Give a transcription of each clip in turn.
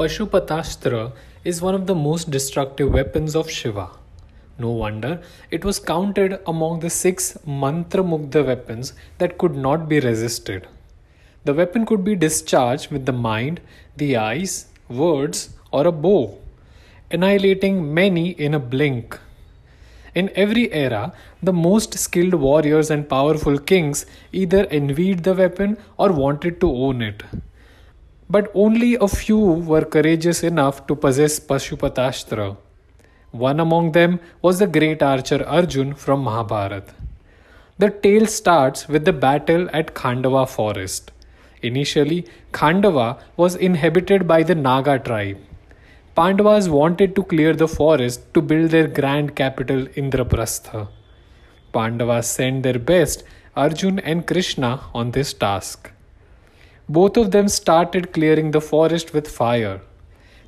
Pashupatastra is one of the most destructive weapons of Shiva. No wonder it was counted among the six mantra mugdha weapons that could not be resisted. The weapon could be discharged with the mind, the eyes, words, or a bow, annihilating many in a blink. In every era, the most skilled warriors and powerful kings either envied the weapon or wanted to own it but only a few were courageous enough to possess Pashupatastra. One among them was the great archer Arjun from Mahabharata. The tale starts with the battle at Khandava forest. Initially, Khandava was inhabited by the Naga tribe. Pandavas wanted to clear the forest to build their grand capital Indraprastha. Pandavas sent their best, Arjun and Krishna, on this task. Both of them started clearing the forest with fire.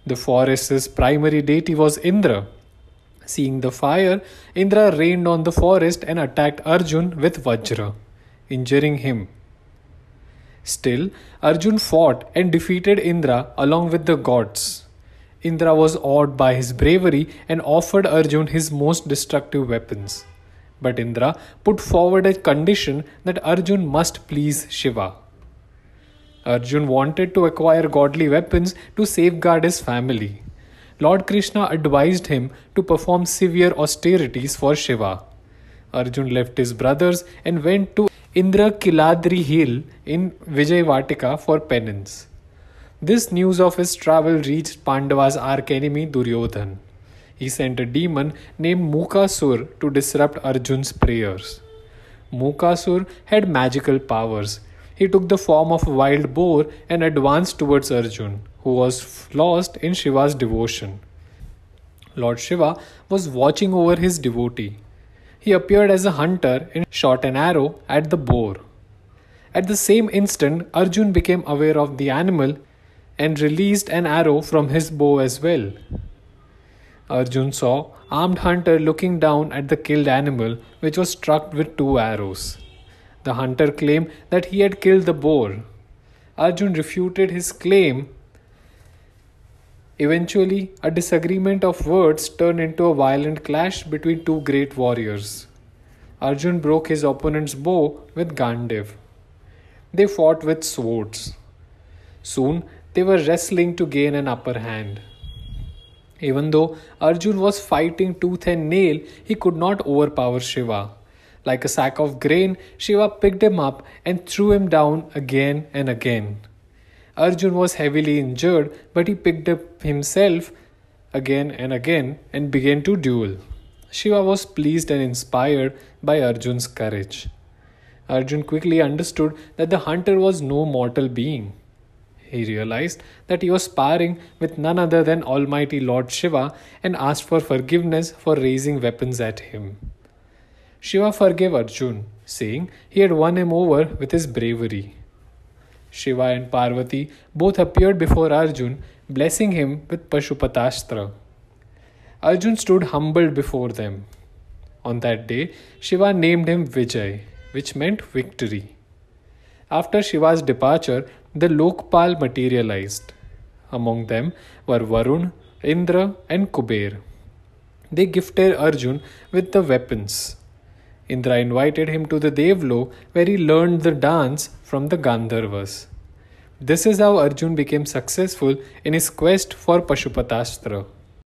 The forest's primary deity was Indra. Seeing the fire, Indra rained on the forest and attacked Arjun with Vajra, injuring him. Still, Arjun fought and defeated Indra along with the gods. Indra was awed by his bravery and offered Arjun his most destructive weapons. But Indra put forward a condition that Arjun must please Shiva. Arjun wanted to acquire godly weapons to safeguard his family. Lord Krishna advised him to perform severe austerities for Shiva. Arjun left his brothers and went to Indra Kiladri Hill in Vijayavatika for penance. This news of his travel reached Pandava's arch enemy Duryodhan. He sent a demon named Mukasur to disrupt Arjun's prayers. Mukasur had magical powers he took the form of a wild boar and advanced towards Arjun, who was lost in Shiva's devotion. Lord Shiva was watching over his devotee. He appeared as a hunter and shot an arrow at the boar. At the same instant, Arjun became aware of the animal and released an arrow from his bow as well. Arjun saw armed hunter looking down at the killed animal which was struck with two arrows. The hunter claimed that he had killed the boar. Arjun refuted his claim. Eventually, a disagreement of words turned into a violent clash between two great warriors. Arjun broke his opponent's bow with Gandiv. They fought with swords. Soon, they were wrestling to gain an upper hand. Even though Arjun was fighting tooth and nail, he could not overpower Shiva. Like a sack of grain, Shiva picked him up and threw him down again and again. Arjun was heavily injured, but he picked up himself again and again and began to duel. Shiva was pleased and inspired by Arjun's courage. Arjun quickly understood that the hunter was no mortal being. He realized that he was sparring with none other than Almighty Lord Shiva and asked for forgiveness for raising weapons at him. Shiva forgave Arjun, saying he had won him over with his bravery. Shiva and Parvati both appeared before Arjun, blessing him with Pashupatastra. Arjun stood humbled before them. On that day, Shiva named him Vijay, which meant victory. After Shiva's departure, the Lokpal materialized. Among them were Varun, Indra, and Kuber. They gifted Arjun with the weapons Indra invited him to the Devlok where he learned the dance from the Gandharvas. This is how Arjun became successful in his quest for Pashupatastra.